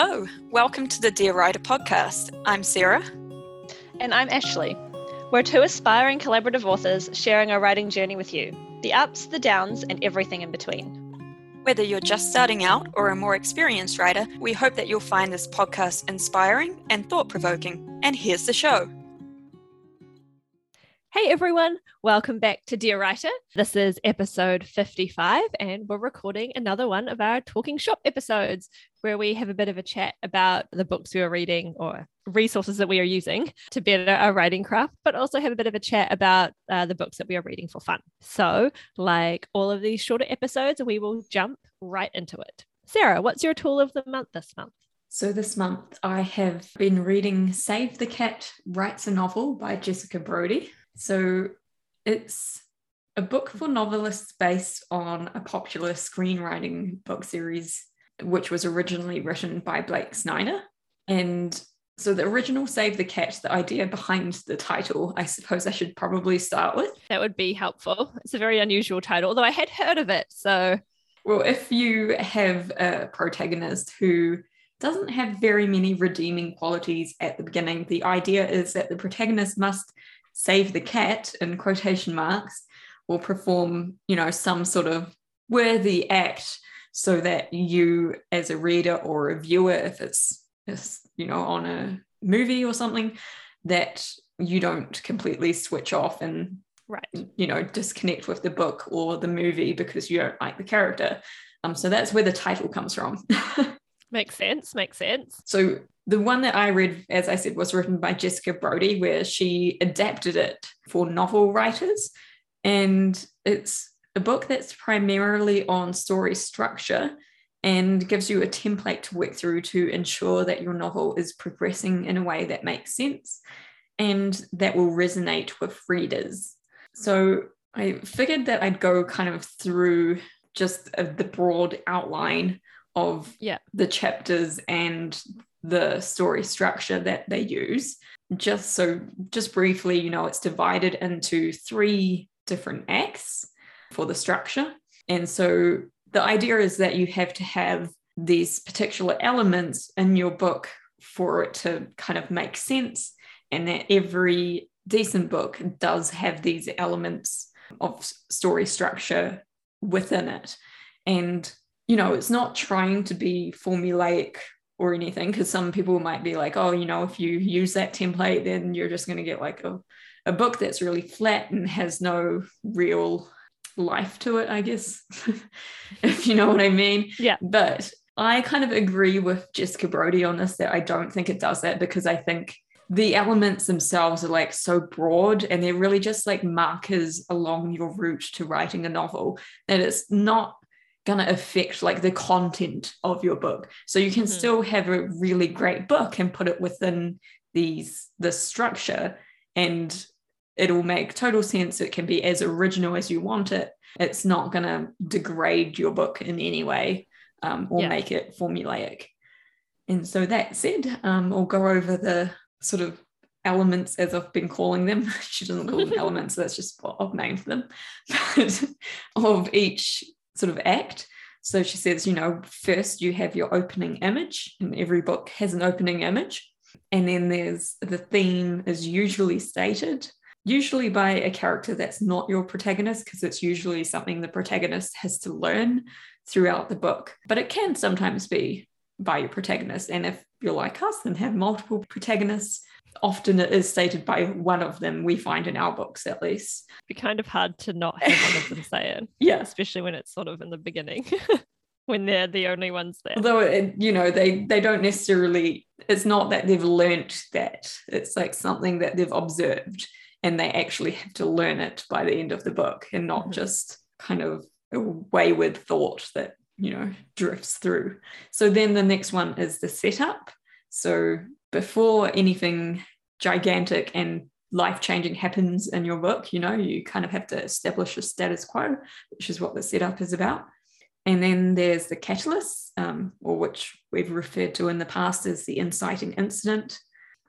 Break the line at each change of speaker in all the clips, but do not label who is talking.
Hello, welcome to the Dear Writer podcast. I'm Sarah.
And I'm Ashley. We're two aspiring collaborative authors sharing our writing journey with you the ups, the downs, and everything in between.
Whether you're just starting out or a more experienced writer, we hope that you'll find this podcast inspiring and thought provoking. And here's the show.
Hey everyone, welcome back to Dear Writer. This is episode 55, and we're recording another one of our Talking Shop episodes where we have a bit of a chat about the books we are reading or resources that we are using to better our writing craft, but also have a bit of a chat about uh, the books that we are reading for fun. So, like all of these shorter episodes, we will jump right into it. Sarah, what's your tool of the month this month?
So, this month I have been reading Save the Cat Writes a Novel by Jessica Brody. So it's a book for novelists based on a popular screenwriting book series, which was originally written by Blake Snyder. And so the original Save the Cat, the idea behind the title, I suppose I should probably start with.
That would be helpful. It's a very unusual title, although I had heard of it. So,
well, if you have a protagonist who doesn't have very many redeeming qualities at the beginning, the idea is that the protagonist must save the cat in quotation marks or perform you know some sort of worthy act so that you as a reader or a viewer if it's, it's you know on a movie or something that you don't completely switch off and
right.
you know disconnect with the book or the movie because you don't like the character. Um so that's where the title comes from.
Makes sense makes sense.
So the one that I read, as I said, was written by Jessica Brody, where she adapted it for novel writers. And it's a book that's primarily on story structure and gives you a template to work through to ensure that your novel is progressing in a way that makes sense and that will resonate with readers. So I figured that I'd go kind of through just uh, the broad outline of
yeah.
the chapters and the story structure that they use. Just so, just briefly, you know, it's divided into three different acts for the structure. And so the idea is that you have to have these particular elements in your book for it to kind of make sense, and that every decent book does have these elements of story structure within it. And, you know, it's not trying to be formulaic or anything because some people might be like oh you know if you use that template then you're just going to get like a, a book that's really flat and has no real life to it i guess if you know what i mean.
Yeah.
But i kind of agree with jessica brody on this that i don't think it does that because i think the elements themselves are like so broad and they're really just like markers along your route to writing a novel that it's not going to affect like the content of your book so you can mm-hmm. still have a really great book and put it within these the structure and it'll make total sense it can be as original as you want it it's not going to degrade your book in any way um, or yeah. make it formulaic and so that said um, i'll go over the sort of elements as I've been calling them. she doesn't call them elements, so that's just what I've named them. But of each sort of act. So she says, you know, first you have your opening image, and every book has an opening image. And then there's the theme is usually stated, usually by a character that's not your protagonist, because it's usually something the protagonist has to learn throughout the book. But it can sometimes be by your protagonist. And if you're like us and have multiple protagonists, often it is stated by one of them we find in our books at least.
It'd be kind of hard to not have one of them say it
yeah
especially when it's sort of in the beginning when they're the only ones there.
Although it, you know they they don't necessarily it's not that they've learnt that. It's like something that they've observed and they actually have to learn it by the end of the book and not mm-hmm. just kind of a wayward thought that you know drifts through. So then the next one is the setup. So before anything gigantic and life changing happens in your book, you know, you kind of have to establish a status quo, which is what the setup is about. And then there's the catalyst, um, or which we've referred to in the past as the inciting incident.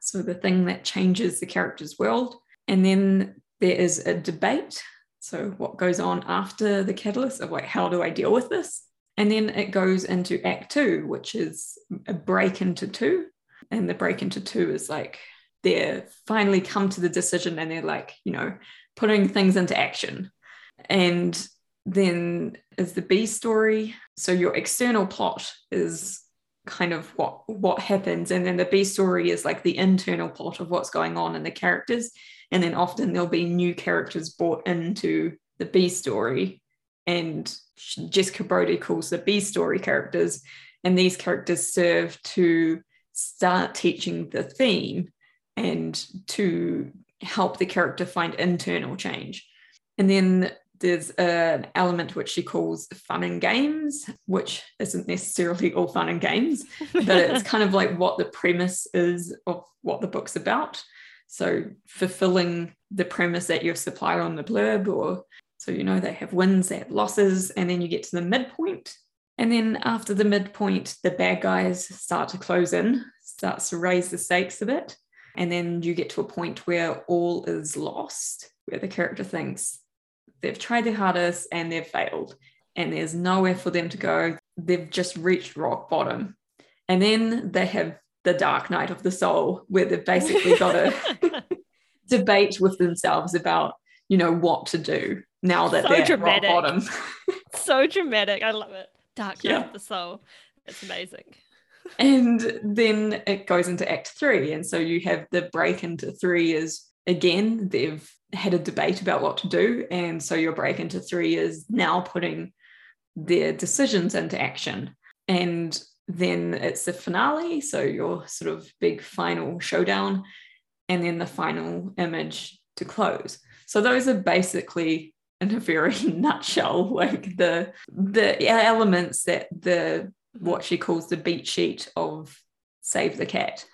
So the thing that changes the character's world. And then there is a debate. So what goes on after the catalyst of like, how do I deal with this? And then it goes into Act Two, which is a break into two. And the break into two is like they're finally come to the decision and they're like, you know, putting things into action. And then is the B story. So your external plot is kind of what what happens and then the b story is like the internal plot of what's going on in the characters and then often there'll be new characters brought into the b story and jessica brody calls the b story characters and these characters serve to start teaching the theme and to help the character find internal change and then there's an element which she calls fun and games, which isn't necessarily all fun and games, but it's kind of like what the premise is of what the book's about. So fulfilling the premise that you've supplied on the blurb, or so you know they have wins, they have losses, and then you get to the midpoint. And then after the midpoint, the bad guys start to close in, starts to raise the stakes a bit. And then you get to a point where all is lost, where the character thinks, they've tried their hardest and they've failed. And there's nowhere for them to go. They've just reached rock bottom. And then they have the dark night of the soul where they've basically got to debate with themselves about you know what to do now that so they're dramatic. rock bottom.
So dramatic. I love it dark yeah. of the soul it's amazing
and then it goes into act three and so you have the break into three is again they've had a debate about what to do. And so your break into three is now putting their decisions into action. And then it's the finale. So your sort of big final showdown, and then the final image to close. So those are basically in a very nutshell, like the the elements that the what she calls the beat sheet of Save the Cat.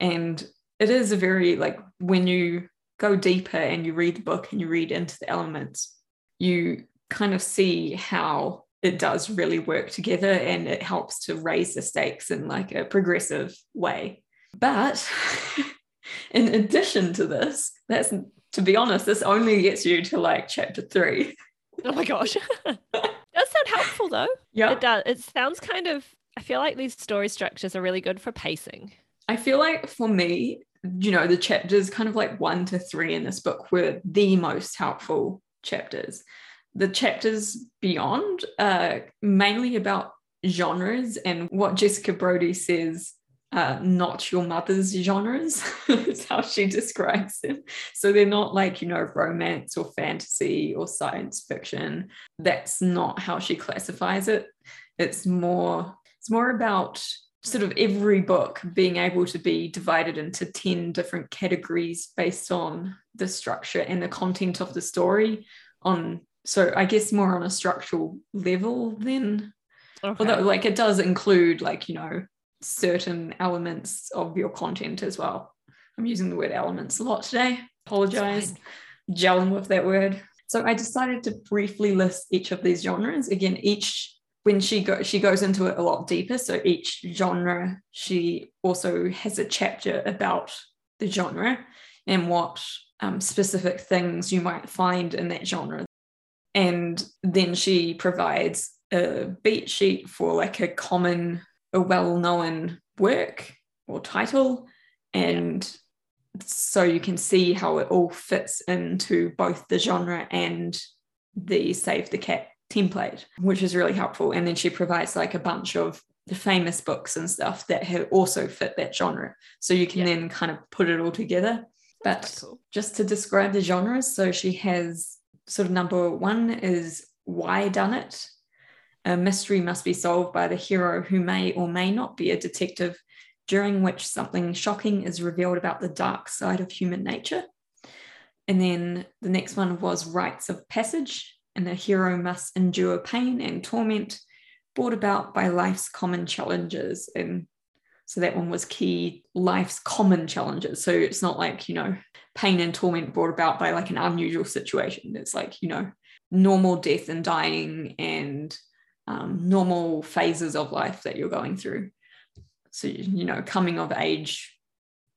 And it is a very like when you go deeper and you read the book and you read into the elements, you kind of see how it does really work together and it helps to raise the stakes in like a progressive way. But in addition to this, that's to be honest, this only gets you to like chapter three.
Oh my gosh. does sound helpful though.
Yeah.
It does. It sounds kind of I feel like these story structures are really good for pacing.
I feel like for me, you know, the chapters kind of like one to three in this book were the most helpful chapters. The chapters beyond are mainly about genres and what Jessica Brody says uh, not your mother's genres is how she describes them. So they're not like, you know, romance or fantasy or science fiction. That's not how she classifies it. It's more, it's more about sort of every book being able to be divided into 10 different categories based on the structure and the content of the story on so i guess more on a structural level then okay. although like it does include like you know certain elements of your content as well. I'm using the word elements a lot today. Apologize. Gelling with that word. So i decided to briefly list each of these genres. Again each when she go she goes into it a lot deeper. So each genre she also has a chapter about the genre and what um, specific things you might find in that genre. And then she provides a beat sheet for like a common a well-known work or title and so you can see how it all fits into both the genre and the save the cat template, which is really helpful. And then she provides like a bunch of the famous books and stuff that have also fit that genre. So you can yeah. then kind of put it all together. But cool. just to describe the genres, so she has sort of number one is Whydunit? A mystery must be solved by the hero who may or may not be a detective, during which something shocking is revealed about the dark side of human nature. And then the next one was Rites of Passage and the hero must endure pain and torment brought about by life's common challenges. And so that one was key life's common challenges. So it's not like, you know, pain and torment brought about by like an unusual situation. It's like, you know, normal death and dying and um, normal phases of life that you're going through. So, you know, coming of age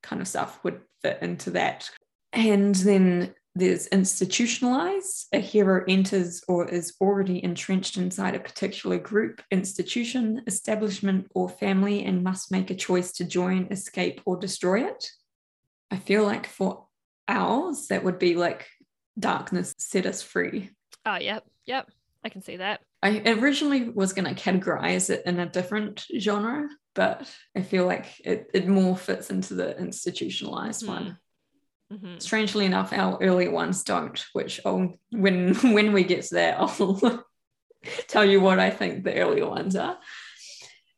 kind of stuff would fit into that. And then there's institutionalized. A hero enters or is already entrenched inside a particular group, institution, establishment, or family and must make a choice to join, escape, or destroy it. I feel like for ours, that would be like darkness set us free.
Oh, yep, yep. I can see that.
I originally was going to categorize it in a different genre, but I feel like it, it more fits into the institutionalized
Hmm.
one.
Mhm.
Strangely enough, our earlier ones don't, which I'll, when when we get to that, I'll tell you what I think the earlier ones are.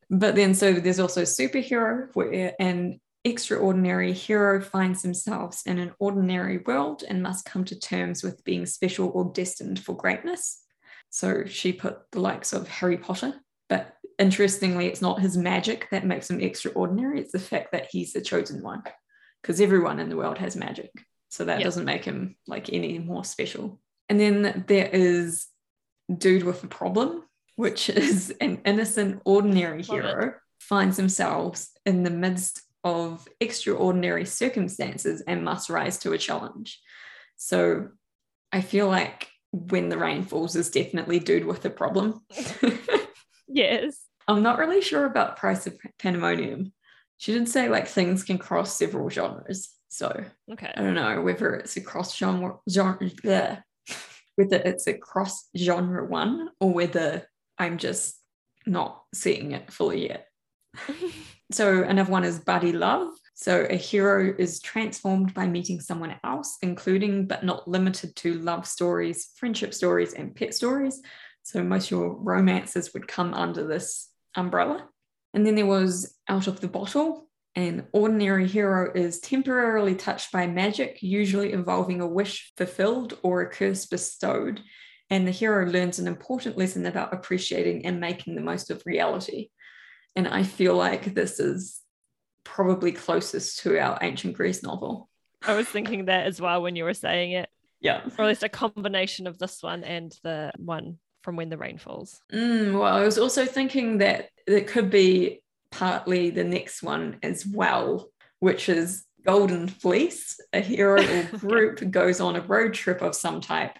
But then, so there's also superhero, where an extraordinary hero finds themselves in an ordinary world and must come to terms with being special or destined for greatness. So she put the likes of Harry Potter, but interestingly, it's not his magic that makes him extraordinary, it's the fact that he's the chosen one because everyone in the world has magic. So that
Yeah.
doesn't make him like any more special. And then there is Dude with a Problem, which is an innocent, ordinary
Love it.
hero, finds themselves in the midst of extraordinary circumstances and must rise to a challenge. So I feel like when the rain falls is definitely Dude with a Problem.
Yes.
I'm not really sure about Price of Pandemonium. She did say like things can cross several genres. So
Okay.
I don't know whether it's a cross genre, genre bleh, whether it's a cross genre one or whether I'm just not seeing it fully yet. So another one is Buddy Love. So a hero is transformed by meeting someone else, including but not limited to love stories, friendship stories, and pet stories. So most your romances would come under this umbrella. And then there was Out of the Bottle. An ordinary hero is temporarily touched by magic, usually involving a wish fulfilled or a curse bestowed. And the hero learns an important lesson about appreciating and making the most of reality. And I feel like this is probably closest to our ancient Greece novel.
I was thinking that as well when you were saying it,
Yeah.
or at least a combination of this one and the one from When the Rain Falls.
Mm, well, I was also thinking that it could be partly the next one as well, which is Golden Fleece. A hero or group goes on a road trip of some type,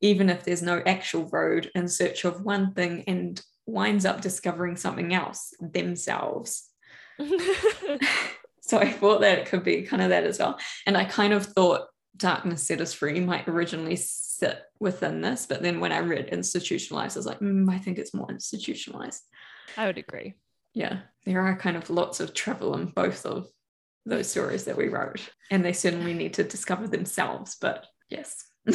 even if there's no actual road, in search of one thing and winds up discovering something else themselves. So I thought that it could be kind of that as well. And I kind of thought Darkness Set Us Free might originally sit within this, but then when I read institutionalized, I was like, mm, I think it's more institutionalized.
I would agree.
Yeah, there are kind of lots of travel in both of those stories that we wrote, and they certainly need to discover themselves. But yes.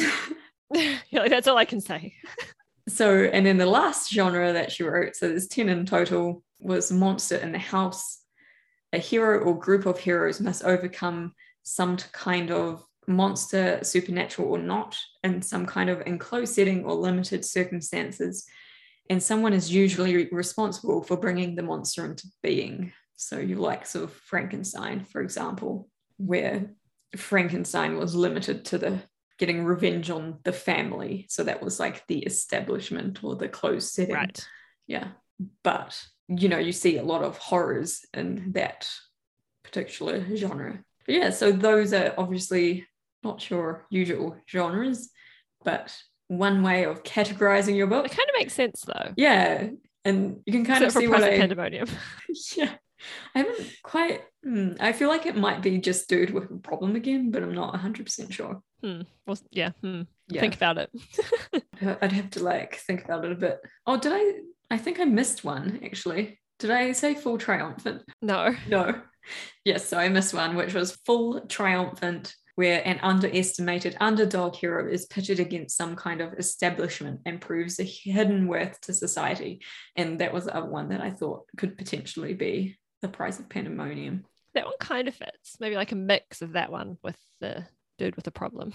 yeah, that's all I can say.
so, and then the last genre that she wrote, so there's 10 in total, was Monster in the House. A hero or group of heroes must overcome some kind of monster, supernatural or not, in some kind of enclosed setting or limited circumstances. And someone is usually responsible for bringing the monster into being. So, you like sort of Frankenstein, for example, where Frankenstein was limited to the getting revenge on the family. So that was like the establishment or the closed setting.
Right.
Yeah. But, you know, you see a lot of horrors in that particular genre. But yeah, so those are obviously not your usual genres, but one way of categorizing your book.
It kind of makes sense though.
Yeah. And you can kind
Except
of see what I
Pandemonium.
yeah. I haven't quite. hmm, I feel like it might be just dude with a problem again, but I'm not 100% sure.
Hmm. Well, yeah. Hmm.
Yeah.
Think about it.
I'd have to like think about it a bit. Oh, did I? I think I missed one actually. Did I say Fool Triumphant?
no.
No. Yes, so I missed one, which was Fool Triumphant, where an underestimated underdog hero is pitted against some kind of establishment and proves a hidden worth to society. And that was the other one that I thought could potentially be the price of pandemonium.
That one kind of fits. Maybe like a mix of that one with the dude with a problem,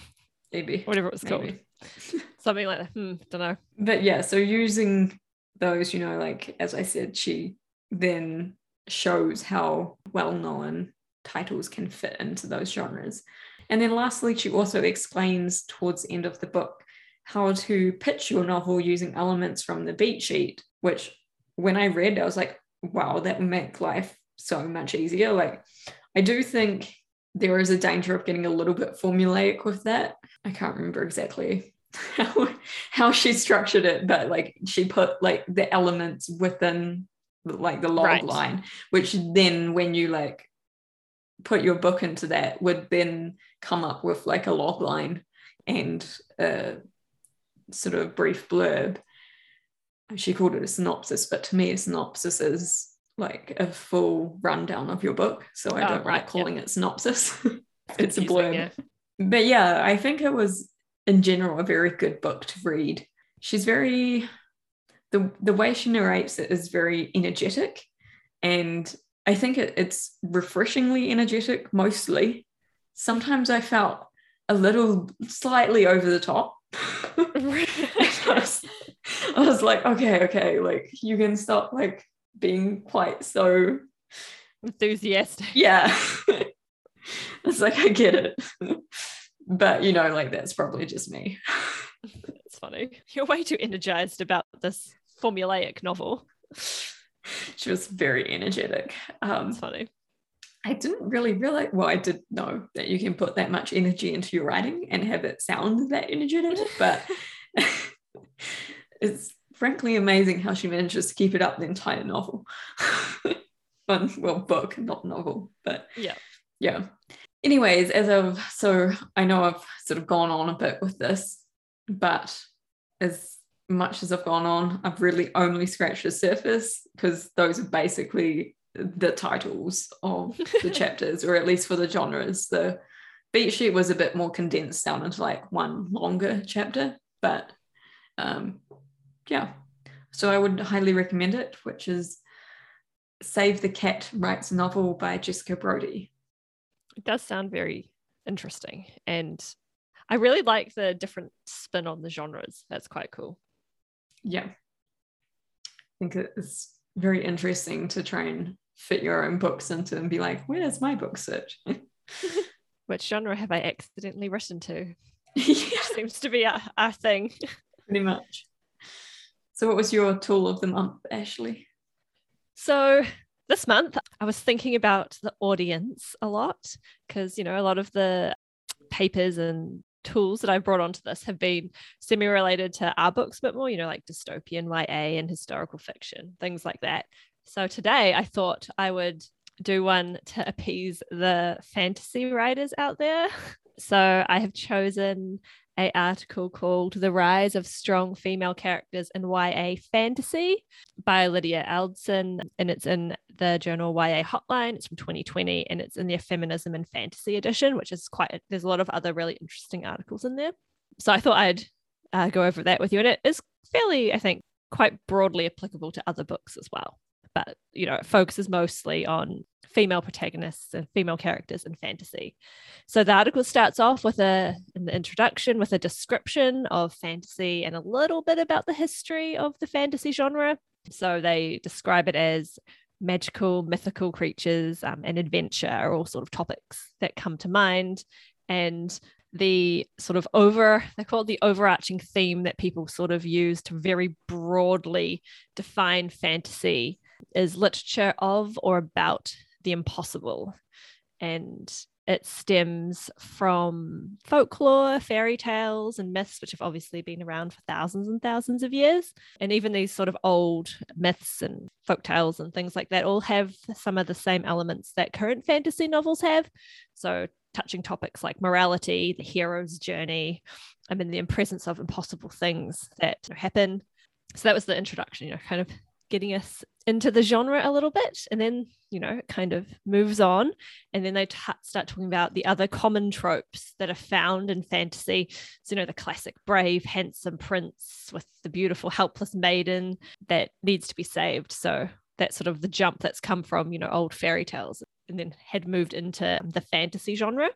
Maybe.
whatever it was called. Something like that. Hmm. Don't know.
but yeah, so using those, you know, like as I said, she then shows how well known titles can fit into those genres. And then lastly, she also explains towards the end of the book how to pitch your novel using elements from the beat sheet, which when I read, I was like, wow, that would make life so much easier. Like, I do think there is a danger of getting a little bit formulaic with that. I can't remember exactly how, how she structured it, but like she put like the elements within like the log right. line, which then when you like put your book into that would then come up with like a log line and a sort of brief blurb. She called it a synopsis, but to me, a synopsis is like a full rundown of your book. So I oh, don't right, like calling it synopsis. it's a blurb. Yeah. But yeah, I think it was in general a very good book to read. She's very the the way she narrates it is very energetic and I think it, it's refreshingly energetic mostly. Sometimes I felt a little slightly over the top. I, was, I was like, okay, okay, like you can stop like being quite so
enthusiastic.
Yeah. it's like I get it. But you know, like that's probably just me.
It's funny. You're way too energized about this formulaic novel.
she was very energetic. Um,
That's funny.
I didn't really realize, well, I did know that you can put that much energy into your writing and have it sound that energetic, but it's frankly amazing how she manages to keep it up the entire novel. well, book, not novel, but
yeah.
Yeah. Anyways, as I've, so I know I've sort of gone on a bit with this, but as much as I've gone on, I've really only scratched the surface because those are basically the titles of the chapters, or at least for the genres. The beat sheet was a bit more condensed down into like one longer chapter, but um, yeah. So I would highly recommend it, which is Save the Cat Writes a Novel by Jessica Brody.
It does sound very interesting. And I really like the different spin on the genres. That's quite cool
yeah, I think it's very interesting to try and fit your own books into and be like, where's my book search?
Which genre have I accidentally written to? yeah. Seems to be our, our thing.
Pretty much. So, what was your tool of the month, Ashley?
So, this month, I was thinking about the audience a lot because, you know, a lot of the papers and tools that I've brought onto this have been semi related to our books a bit more, you know, like dystopian YA and historical fiction, things like that. So today I thought I would do one to appease the fantasy writers out there. So I have chosen a article called The Rise of Strong Female Characters in YA Fantasy by Lydia Alderson. And it's in the journal YA Hotline. It's from 2020 and it's in their Feminism and Fantasy edition, which is quite, there's a lot of other really interesting articles in there. So I thought I'd uh, go over that with you. And it is fairly, I think, quite broadly applicable to other books as well. But, you know, it focuses mostly on female protagonists and female characters in fantasy. So the article starts off with a in the introduction with a description of fantasy and a little bit about the history of the fantasy genre. So they describe it as magical, mythical creatures um, and adventure are all sort of topics that come to mind. And the sort of over, they call it the overarching theme that people sort of use to very broadly define fantasy is literature of or about the impossible. And it stems from folklore, fairy tales, and myths, which have obviously been around for thousands and thousands of years. And even these sort of old myths and folk tales and things like that all have some of the same elements that current fantasy novels have. So, touching topics like morality, the hero's journey, I mean, the presence of impossible things that happen. So, that was the introduction, you know, kind of getting us into the genre a little bit and then you know it kind of moves on and then they t- start talking about the other common tropes that are found in fantasy. So you know the classic brave handsome prince with the beautiful helpless maiden that needs to be saved. So that's sort of the jump that's come from you know old fairy tales and then had moved into the fantasy genre.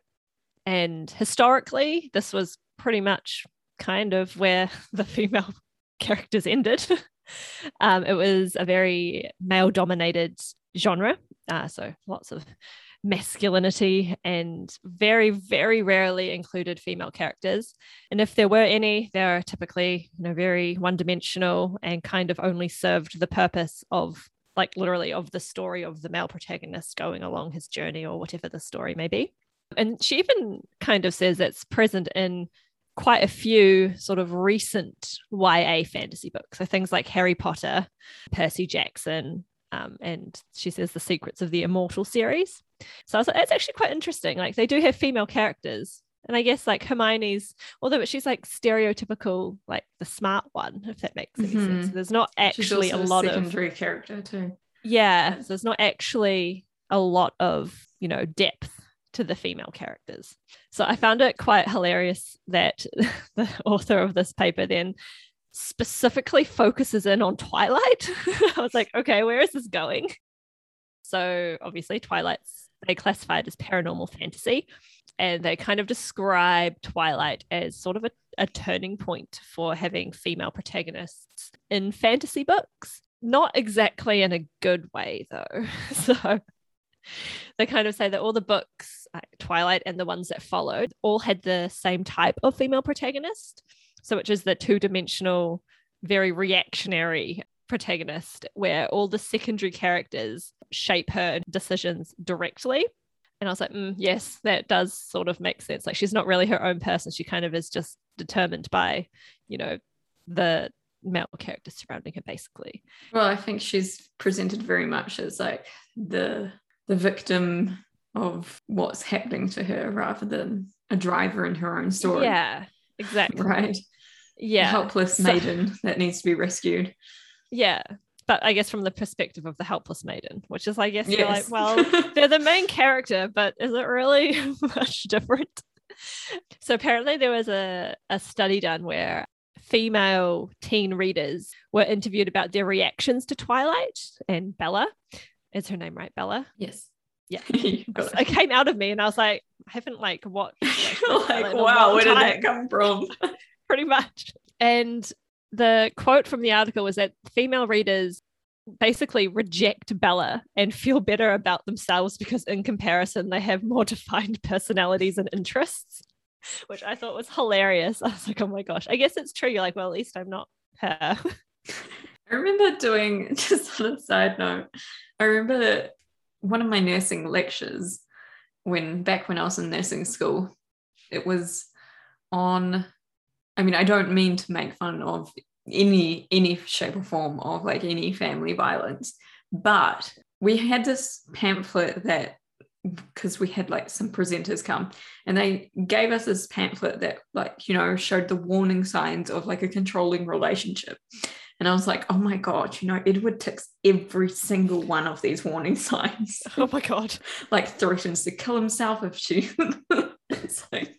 And historically this was pretty much kind of where the female characters ended um, it was a very male dominated genre. Uh, so lots of masculinity and very, very rarely included female characters. And if there were any, they are typically, you know, very one dimensional and kind of only served the purpose of like literally of the story of the male protagonist going along his journey or whatever the story may be. And she even kind of says it's present in quite a few sort of recent YA fantasy books. So things like Harry Potter, Percy Jackson, um, and she says the Secrets of the Immortal series. So I was like, that's actually quite interesting. Like they do have female characters. And I guess like Hermione's, although she's like stereotypical, like the smart one, if that makes any
Mhm.
sense. There's not actually a lot of
secondary character too.
yeah, so there's not actually a lot of, you know, depth to the female characters. So I found it quite hilarious that the author of this paper then specifically focuses in on Twilight. I was like, okay, where is this going? So obviously Twilight's they classify it as paranormal fantasy and they kind of describe Twilight as sort of a, a turning point for having female protagonists in fantasy books not exactly in a good way though so they kind of say that all the books like twilight and the ones that followed all had the same type of female protagonist. So which is the two-dimensional very reactionary protagonist where all the secondary characters shape her decisions directly. And i was like mm, yes that does sort of make sense. Like she's not really her own person. She kind of is just determined by you know the male characters surrounding her basically.
Well, I think she's presented very much as like the the victim of what's happening to her rather than a driver in her own story.
yeah exactly
Right.
yeah
Helpless
So-
maiden that needs to be rescued.
yeah but i guess from the perspective of the helpless maiden which is i guess you're like well they're the main character but is it really much different so apparently there was a, a study done where female teen readers were interviewed about their reactions to twilight and bella is her name right bella
yes.
Yeah. It came out of me and i was like i haven't like watched like,
like, wow, where did
time."
that come from?
pretty much. And the quote from the article was that female readers basically reject Bella and feel better about themselves because, in comparison, they have more defined personalities and interests, which I thought was hilarious. I was like, oh my gosh, I guess it's true. You're like, well, at least I'm not her.
I remember doing just on a side note, I remember one of my nursing lectures when back when I was in nursing school, it was on I mean, I don't mean to make fun of any any shape or form of like any family violence, but we had this pamphlet that because we had like some presenters come and they gave us this pamphlet that like you know showed the warning signs of like a controlling relationship and I was like, oh my God, you know, Edward ticks every single one of these warning signs.
oh my God.
like threatens to kill himself if she. like,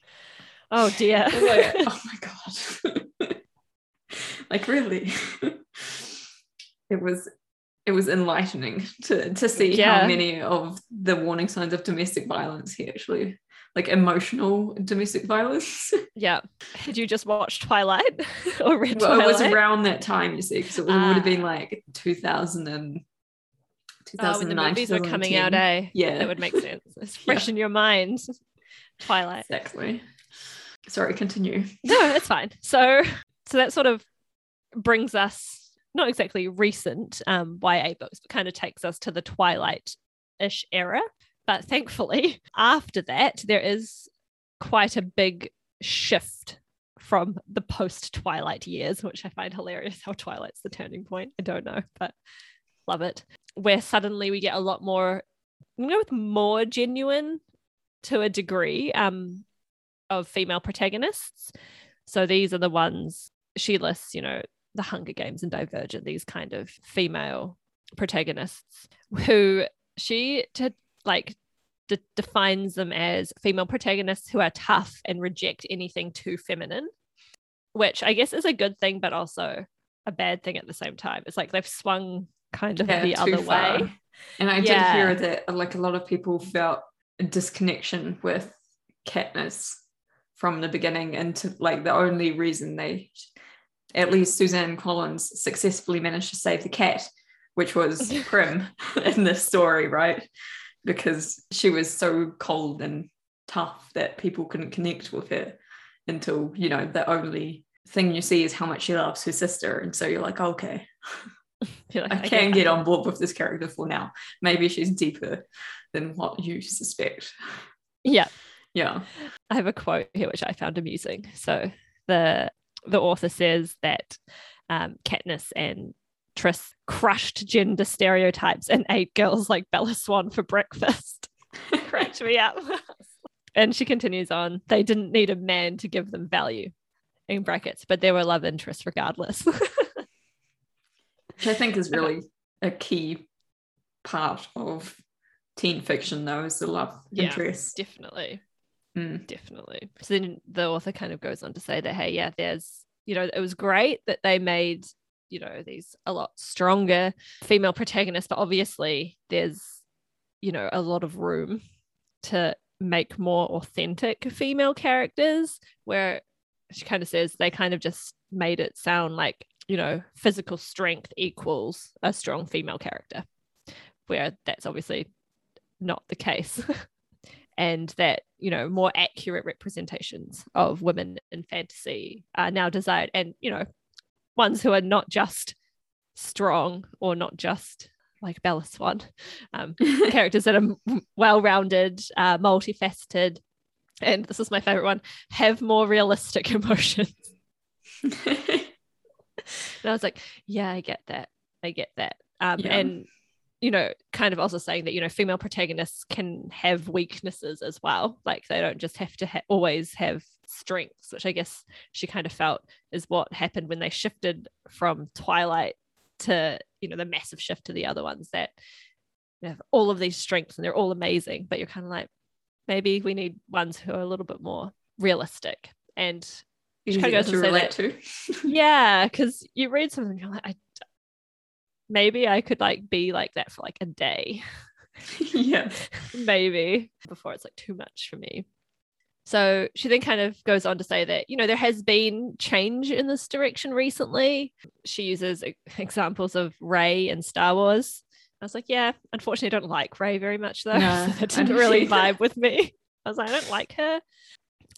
Oh dear.
like, oh my God. like, really? it was. It was enlightening to, to see
Yeah.
how many of the warning signs of domestic violence he actually like emotional domestic violence.
yeah. Had you just watched Twilight or read
well, it was around that time, you see, because it would have been
Ah.
like 2000 and
Oh, when the
2009,
movies were coming out, eh?
Yeah.
That would make sense. It's fresh in your mind. Twilight.
Exactly. Sorry, continue.
No, it's fine. So, so that sort of brings us not exactly recent um, YA books, but kind of takes us to the Twilight-ish era. But thankfully, after that, there is quite a big shift from the post-Twilight years, which I find hilarious. How Twilight's the turning point. I don't know, but love it. Where suddenly we get a lot more, you know, with more genuine to a degree um, of female protagonists. So these are the ones she lists, you know, the Hunger Games and Divergent, these kind of female protagonists who she to like de- defines them as female protagonists who are tough and reject anything too feminine, which I guess is a good thing, but also a bad thing at the same time. It's like they've swung kind of
Yeah,
the other
far.
way.
And I
Yeah.
did hear that like a lot of people felt a disconnection with Katniss from the beginning into like the only reason they at least Suzanne Collins successfully managed to save the cat, which was Prim in this story, right? Because she was so cold and tough that people couldn't connect with her until, you know, the only thing you see is how much she loves her sister. And so you're like, okay,
You're like,
I can get on board with this character for now. Maybe she's deeper than what you suspect.
Yeah.
Yeah.
I have a quote here which I found amusing. So the the author says that um, Katniss and Tris crushed gender stereotypes and ate girls like Bella Swan for breakfast. Cracked me up. and she continues on. They didn't need a man to give them value, in brackets, but there were love interests regardless.
Which I think is really a key part of teen fiction, though, is the love
Yeah.
interest.
Definitely.
Mm.
Definitely. So then the author kind of goes on to say that, hey, yeah, there's, you know, it was great that they made, you know, these a lot stronger female protagonists, but obviously there's, you know, a lot of room to make more authentic female characters where she kind of says they kind of just made it sound like, you know, physical strength equals a strong female character, where that's obviously not the case. and that you know more accurate representations of women in fantasy are now desired and you know ones who are not just strong or not just like Bella Swan um, characters that are well-rounded uh, multifaceted and this is my favorite one have more realistic emotions. And I was like yeah I get that. I get that. Um,
Yeah.
and you know, kind of also saying that, you know, female protagonists can have weaknesses as well. Like they don't just have to ha- always have strengths, which I guess she kind of felt is what happened when they shifted from Twilight to, you know, the massive shift to the other ones that have all of these strengths and they're all amazing, but you're kind of like, maybe we need ones who are a little bit more realistic. And Which kinda
Easier
goes
to relate
that-
to.
yeah, because you read something, you're like, I, maybe I could like be like that for like a day.
yeah.
maybe before it's like too much for me. So she then kind of goes on to say that, you know, there has been change in this direction recently. She uses examples of Rey and Star Wars. I was like, yeah, unfortunately, I don't like Rey very much though.
No,
that didn't really vibe with me. I was like, I don't like her.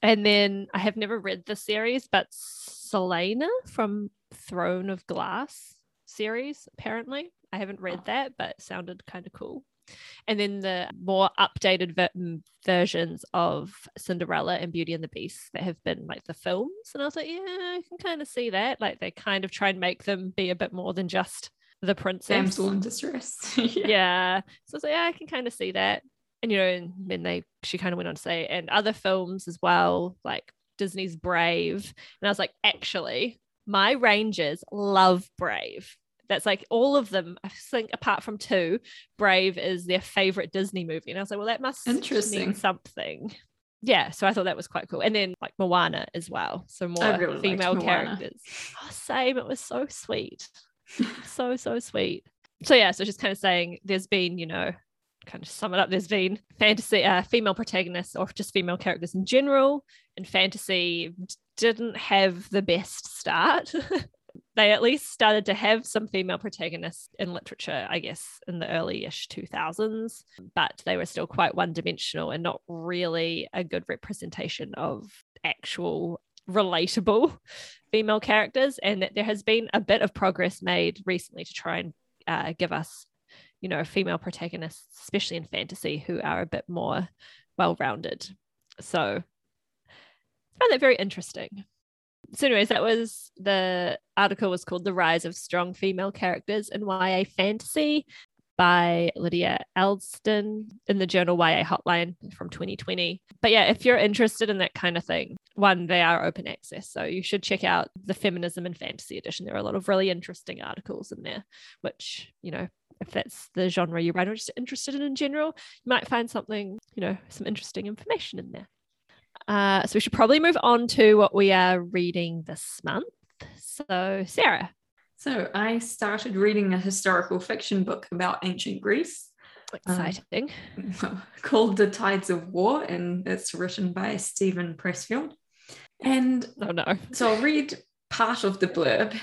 And then I have never read the series, but Celaena from Throne of Glass series, apparently. I haven't read
Oh.
that, but it sounded kind of cool. And then the more updated ver- mm, versions of Cinderella and Beauty and the Beast that have been like the films. And I was like, yeah, I can kind of see that. Like they kind of try and make them be a bit more than just the princess
Damsel in distress. yeah.
yeah. So I was like, yeah, I can kind of see that. And you know, and then they she kind of went on to say, and other films as well, like Disney's Brave. And I was like, actually, my Rangers love Brave. That's like all of them, I think, apart from two, Brave is their favorite Disney movie. And I was like, well, that must
Interesting.
mean something. Yeah, so I thought that was quite cool. And then like Moana as well. So more
really
female characters. Oh, same. It was so sweet so so sweet so yeah so just kind of saying there's been you know kind of sum it up there's been fantasy uh, female protagonists or just female characters in general and fantasy didn't have the best start they at least started to have some female protagonists in literature i guess in the early-ish 2000s but they were still quite one-dimensional and not really a good representation of actual relatable female characters and that there has been a bit of progress made recently to try and uh, give us you know female protagonists especially in fantasy who are a bit more well-rounded. So i found that very interesting so anyways that was the article was called the rise of strong female characters in ya fantasy by Lydia Elston in the journal YA Hotline from 2020. But yeah, if you're interested in that kind of thing, one, they are open access. So you should check out the Feminism and Fantasy edition. There are a lot of really interesting articles in there, which, you know, if that's the genre you're just interested in in general, you might find something, you know, some interesting information in there. Uh, so we should probably move on to what we are reading this month. So, Sarah,
So I started reading a historical fiction book about ancient Greece
exciting.
called The Tides of War, and it's written by Steven Pressfield. And
oh no.
so I'll read part of the blurb.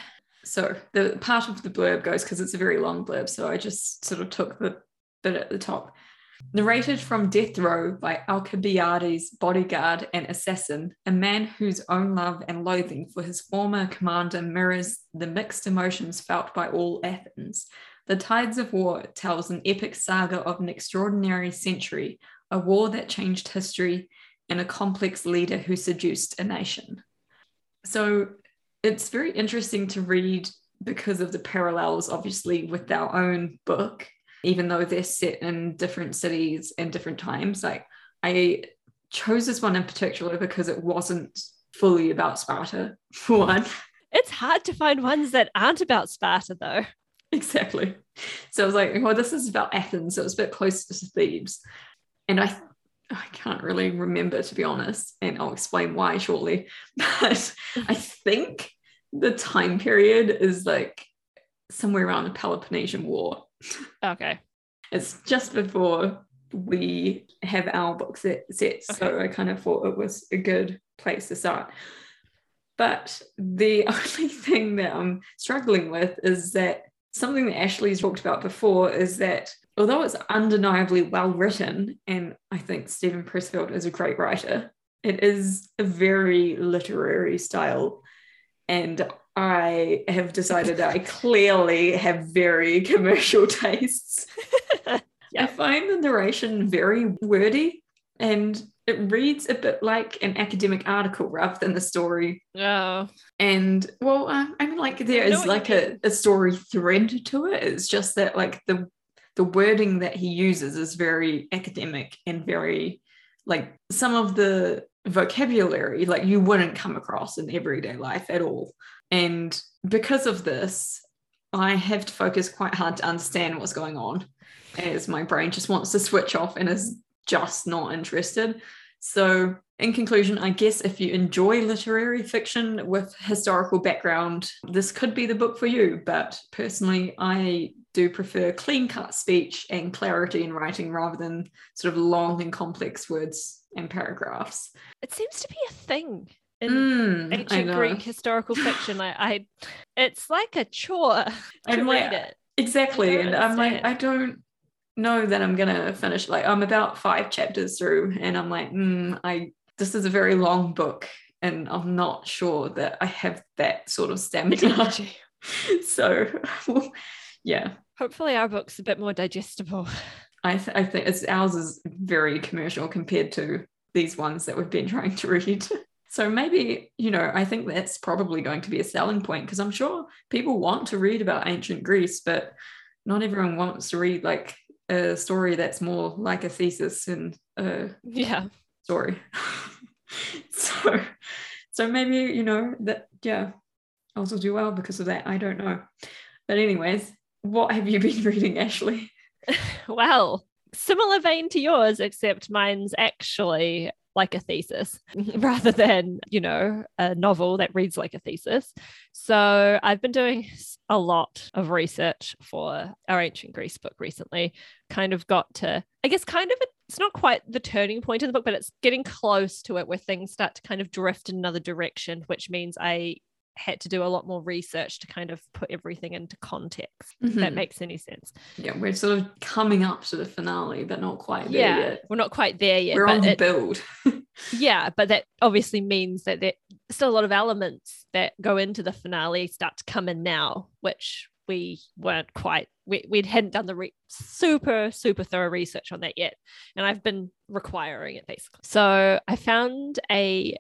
So the part of the blurb goes because it's a very long blurb. So I just sort of took the bit at the top. Narrated from death row by Alcibiades' bodyguard and assassin, a man whose own love and loathing for his former commander mirrors the mixed emotions felt by all Athens. The Tides of War tells an epic saga of an extraordinary century, a war that changed history, and a complex leader who seduced a nation. So it's very interesting to read because of the parallels, obviously, with our own book, even though they're set in different cities and different times. Like, I chose this one in particular because it wasn't fully about Sparta, for one.
It's hard to find ones that aren't about Sparta, though.
Exactly. So I was like, well, this is about Athens. So it was a bit closer to Thebes. And I I can't really remember to be honest, and I'll explain why shortly. But I think the time period is like somewhere around the Peloponnesian War.
Okay.
It's just before we have our book set, set okay. so I kind of thought it was a good place to start. But the only thing that I'm struggling with is that something that Ashley's talked about before is that although it's undeniably well written, and I think Steven Pressfield is a great writer, it is a very literary style. And I have decided that I clearly have very commercial tastes. I find the narration very wordy and it reads a bit like an academic article rather than the story.
Oh.
And well, uh, I mean, like there is like a, a story thread to it. It's just that like the the wording that he uses is very academic and very like some of the vocabulary like you wouldn't come across in everyday life at all. And because of this, I have to focus quite hard to understand what's going on as my brain just wants to switch off and is just not interested. So, in conclusion, I guess if you enjoy literary fiction with historical background, this could be the book for you. But personally, I do prefer clean cut speech and clarity in writing rather than sort of long and complex words and paragraphs.
It seems to be a thing in mm, ancient Greek historical fiction. I, I, it's like a chore to
I'm
read like, it.
Exactly, and I'm like, I don't know that I'm gonna finish. Like I'm about five chapters through, and I'm like, mm, I this is a very long book, and I'm not sure that I have that sort of stamina. so, yeah.
Hopefully, our book's a bit more digestible.
I, th- I think it's ours is very commercial compared to these ones that we've been trying to read. So maybe, you know, I think that's probably going to be a selling point because I'm sure people want to read about ancient Greece, but not everyone wants to read like a story that's more like a thesis and a
yeah
story. so so maybe you know that yeah also do well because of that. I don't know. But anyways, what have you been reading, Ashley?
well, similar vein to yours, except mine's actually like a thesis rather than, you know, a novel that reads like a thesis. So I've been doing a lot of research for our ancient Greece book recently. Kind of got to, I guess, kind of a, it's not quite the turning point in the book, but it's getting close to it where things start to kind of drift in another direction, which means I had to do a lot more research to kind of put everything into context. Mm-hmm. that makes any sense.
Yeah, we're sort of coming up to the finale, but not quite there
yeah,
yet.
We're not quite there yet.
We're on the it, build.
yeah, but that obviously means that there's still a lot of elements that go into the finale start to come in now, which we weren't quite we, we hadn't done the re- super super thorough research on that yet and i've been requiring it basically so i found a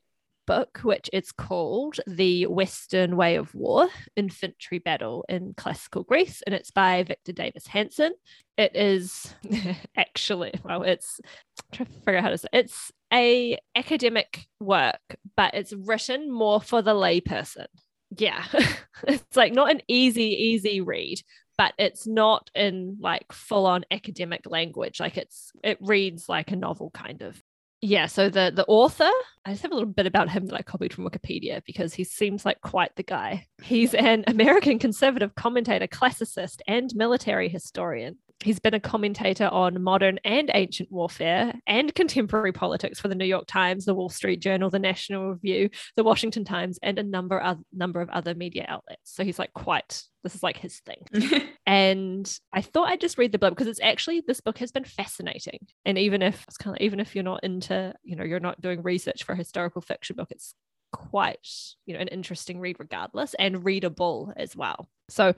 book, which is called The Western Way of War Infantry Battle in Classical Greece, and it's by Victor Davis Hanson. It is actually, well, it's I'm trying to figure out how to say it's a academic work, but it's written more for the layperson. Yeah, it's like not an easy, easy read, but it's not in like full on academic language. Like it's, it reads like a novel kind of yeah so the the author i just have a little bit about him that i copied from wikipedia because he seems like quite the guy. He's an american conservative commentator classicist and military historian He's been a commentator on modern and ancient warfare and contemporary politics for the New York Times, the Wall Street Journal, the National Review, the Washington Times, and a number of number of other media outlets. So he's like quite this is like his thing. and I thought I'd just read the book because it's actually this book has been fascinating. And even if it's kind of even if you're not into, you know, you're not doing research for a historical fiction book, it's quite, you know, an interesting read regardless and readable as well. So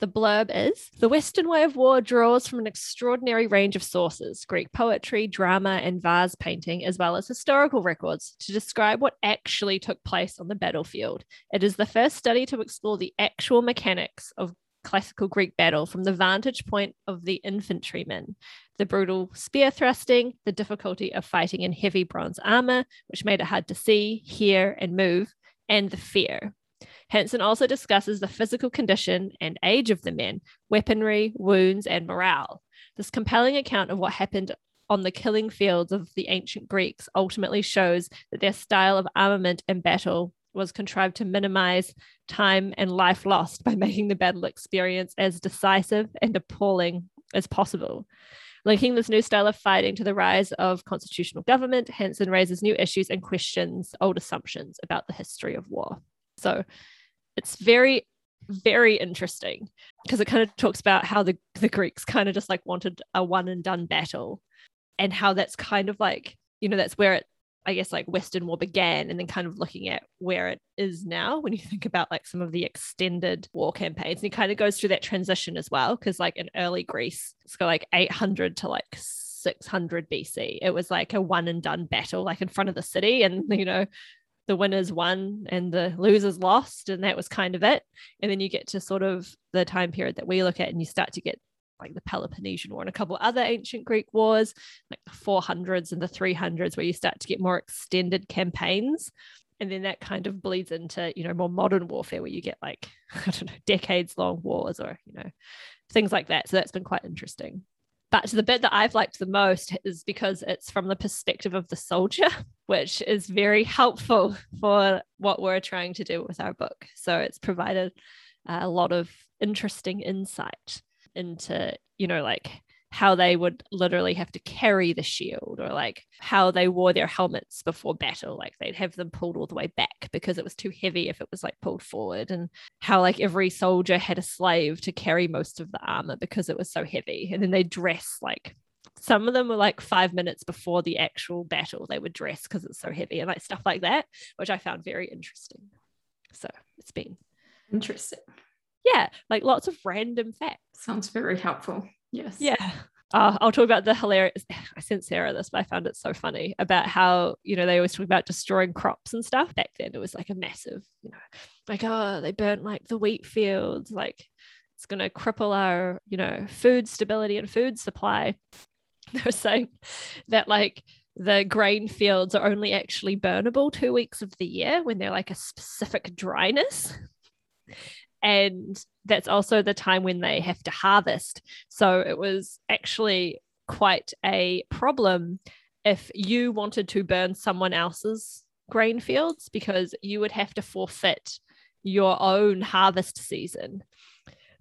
The blurb is The Western way of war draws from an extraordinary range of sources Greek poetry, drama, and vase painting, as well as historical records, to describe what actually took place on the battlefield. It is the first study to explore the actual mechanics of classical Greek battle from the vantage point of the infantryman. The brutal spear thrusting, the difficulty of fighting in heavy bronze armor, which made it hard to see, hear, and move, and the fear. Hanson also discusses the physical condition and age of the men, weaponry, wounds, and morale. This compelling account of what happened on the killing fields of the ancient Greeks ultimately shows that their style of armament and battle was contrived to minimize time and life lost by making the battle experience as decisive and appalling as possible. Linking this new style of fighting to the rise of constitutional government, Hanson raises new issues and questions old assumptions about the history of war. So it's very, very interesting because it kind of talks about how the, the Greeks kind of just like wanted a one and done battle and how that's kind of like, you know, that's where it I guess like Western war began and then kind of looking at where it is now when you think about like some of the extended war campaigns. And it kind of goes through that transition as well. Cause like in early Greece, it's got like 800 to like 600 BC. It was like a one and done battle, like in front of the city. And, you know, the winners won and the losers lost. And that was kind of it. And then you get to sort of the time period that we look at and you start to get like the Peloponnesian War and a couple other ancient Greek wars, like the 400s and the 300s, where you start to get more extended campaigns. And then that kind of bleeds into, you know, more modern warfare where you get like, I don't know, decades long wars or, you know, things like that. So that's been quite interesting. But the bit that I've liked the most is because it's from the perspective of the soldier, which is very helpful for what we're trying to do with our book. So it's provided uh, a lot of interesting insight into, you know, like how they would literally have to carry the shield or like how they wore their helmets before battle like they'd have them pulled all the way back because it was too heavy if it was like pulled forward and how like every soldier had a slave to carry most of the armor because it was so heavy and then they dress like some of them were like five minutes before the actual battle they would dress because it's so heavy and like stuff like that which i found very interesting. So it's been
interesting
yeah, like lots of random facts.
Sounds very helpful. Yes.
Yeah. Uh, I'll talk about the hilarious. I sent Sarah this, but I found it so funny about how you know they always talk about destroying crops and stuff. Back then, it was like a massive, you know, like oh they burnt like the wheat fields, like it's going to cripple our you know food stability and food supply. They were saying that like the grain fields are only actually burnable two weeks of the year when they're like a specific dryness and that's also the time when they have to harvest. So it was actually quite a problem if you wanted to burn someone else's grain fields because you would have to forfeit your own harvest season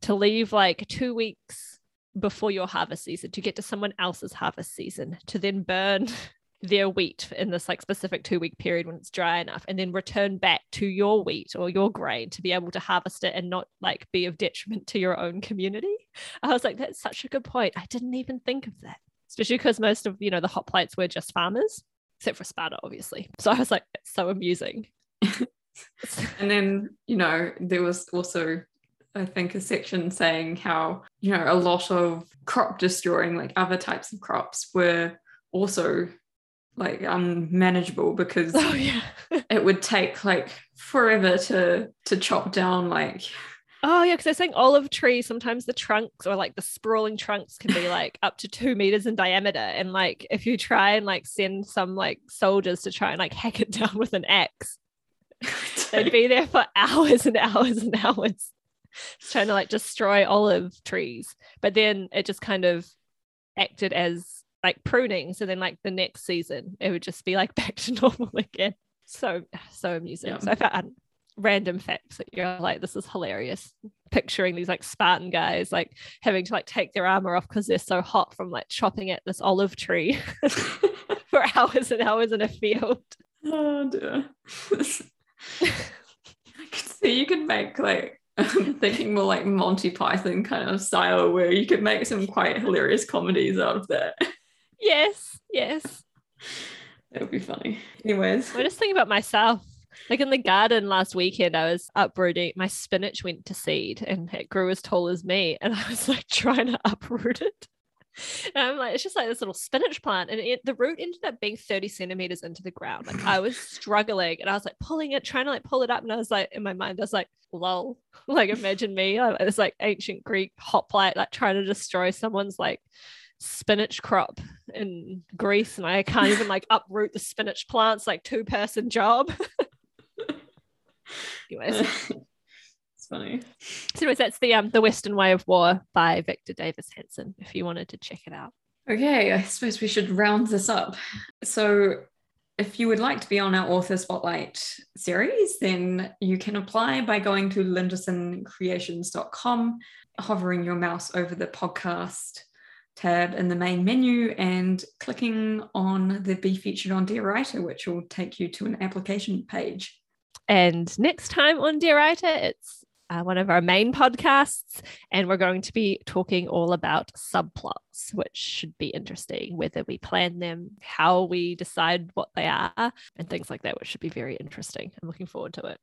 to leave like two weeks before your harvest season to get to someone else's harvest season to then burn their wheat in this like specific two week period when it's dry enough and then return back to your wheat or your grain to be able to harvest it and not like be of detriment to your own community. I was like that's such a good point. I didn't even think of that. Especially because most of you know the hoplites were just farmers except for sparta obviously. So i was like it's so amusing.
And then you know there was also I think a section saying how you know a lot of crop destroying like other types of crops were also like unmanageable because
oh, yeah.
it would take like forever to to chop down like
oh yeah because they're saying olive trees sometimes the trunks or like the sprawling trunks can be like up to two meters in diameter and like if you try and like send some like soldiers to try and like hack it down with an axe they'd be there for hours and hours and hours trying to like destroy olive trees but then it just kind of acted as like pruning. So then like the next season it would just be like back to normal again. So so amusing. Yeah. So I found um, random facts that you're like, this is hilarious. Picturing these like Spartan guys like having to like take their armor off because they're so hot from like chopping at this olive tree for hours and hours in a field.
Oh dear. I could see you could make like I'm thinking more like Monty Python kind of style where you could make some quite hilarious comedies out of that
yes, yes.
That would be funny. Anyways.
I just thinking about myself Like in the garden last weekend, I was uprooting my spinach went to seed and it grew as tall as me. And I was like trying to uproot it. And I'm like, it's just like this little spinach plant. And it, the root ended up being 30 centimeters into the ground. Like I was struggling and I was like pulling it, trying to like pull it up. And I was like, in my mind, I was like, lol. Like imagine me. I was like ancient Greek hoplite, like trying to destroy someone's like spinach crop in Greece. And I can't even like uproot the spinach plants, like two person job. Anyways.
It's funny.
So anyways, that's the um the Western Way of War by Victor Davis Hanson, if you wanted to check it out.
Okay, I suppose we should round this up. So if you would like to be on our author spotlight series, then you can apply by going to lindersoncreations.com, hovering your mouse over the podcast tab in the main menu and clicking on the Be Featured on Dear Writer, which will take you to an application page.
And next time on Dear Writer, it's uh, one of our main podcasts, and we're going to be talking all about subplots, which should be interesting, whether we plan them, how we decide what they are, and things like that, which should be very interesting. I'm looking forward to it.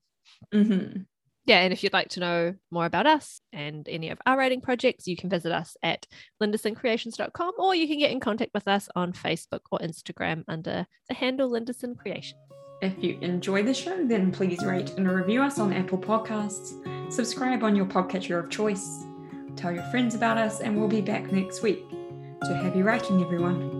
Mm-hmm.
Yeah, and if you'd like to know more about us and any of our writing projects, you can visit us at lindersoncreations.com or you can get in contact with us on Facebook or Instagram under the handle Linderson Creations.
If you enjoy the show, then please rate and review us on Apple Podcasts, subscribe on your podcatcher of choice, tell your friends about us, and we'll be back next week. So happy writing, everyone.